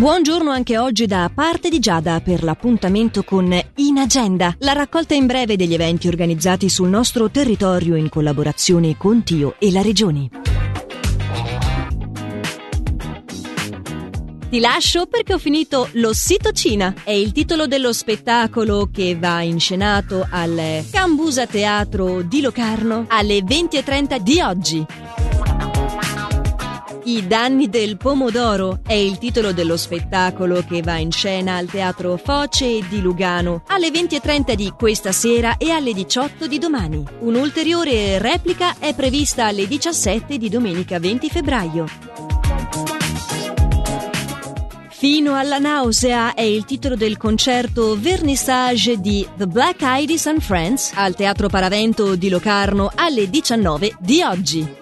Buongiorno anche oggi da parte di Giada per l'appuntamento con In Agenda, la raccolta in breve degli eventi organizzati sul nostro territorio in collaborazione con Tio e la Regione. Ti lascio perché ho finito L'Ossitocina. È il titolo dello spettacolo che va inscenato al Cambusa Teatro di Locarno alle 20.30 di oggi. I danni del pomodoro è il titolo dello spettacolo che va in scena al Teatro Foce di Lugano alle 20.30 di questa sera e alle 18 di domani. Un'ulteriore replica è prevista alle 17 di domenica 20 febbraio. Fino alla nausea è il titolo del concerto Vernissage di The Black Eyed and Friends al Teatro Paravento di Locarno alle 19 di oggi.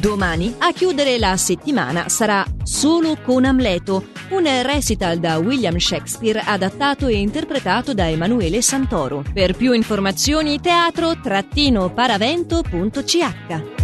Domani a chiudere la settimana sarà Solo con Amleto, un recital da William Shakespeare adattato e interpretato da Emanuele Santoro. Per più informazioni teatro-paravento.ch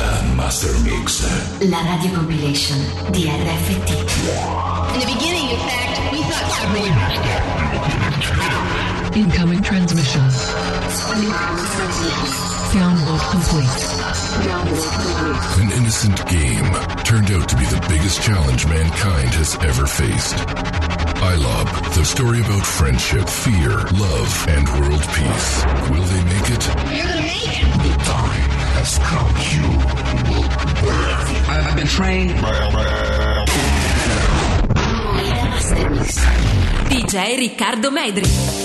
Movida Master Mix. La radio compilation di RFT. In the beginning, in fact, we thought Incoming transmission. Download complete. An innocent game turned out to be the biggest challenge mankind has ever faced. iLob, the story about friendship, fear, love, and world peace. Will they make it? You're gonna make it. Has come. You will burn. I've been trained. DJ Riccardo Medri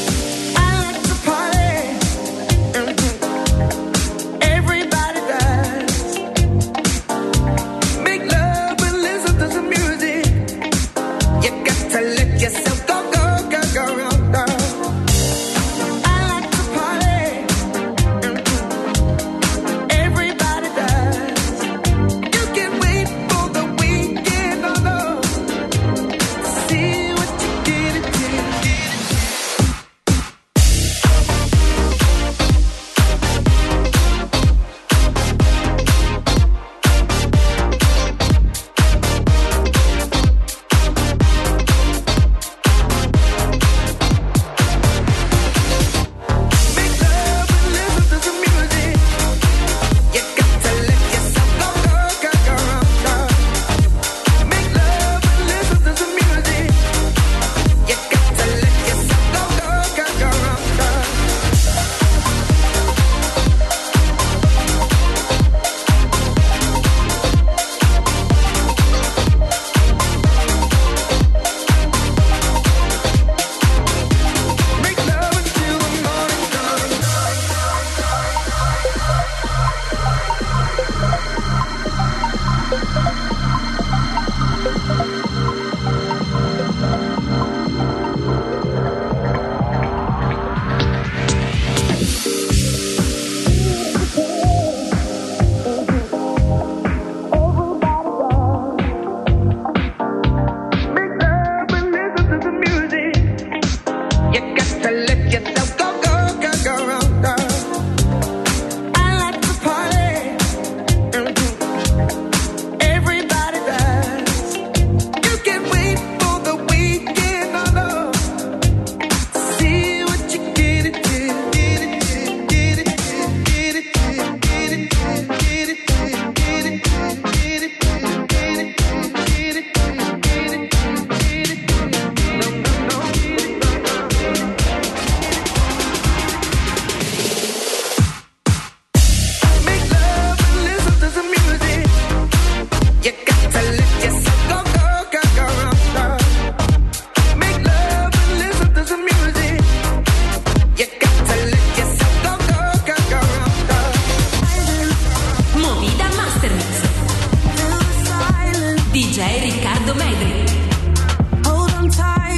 DJ Riccardo Medri. Hold on tight.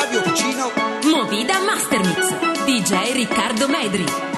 Radio Ticino. Movida Mastermix. DJ Riccardo Medri.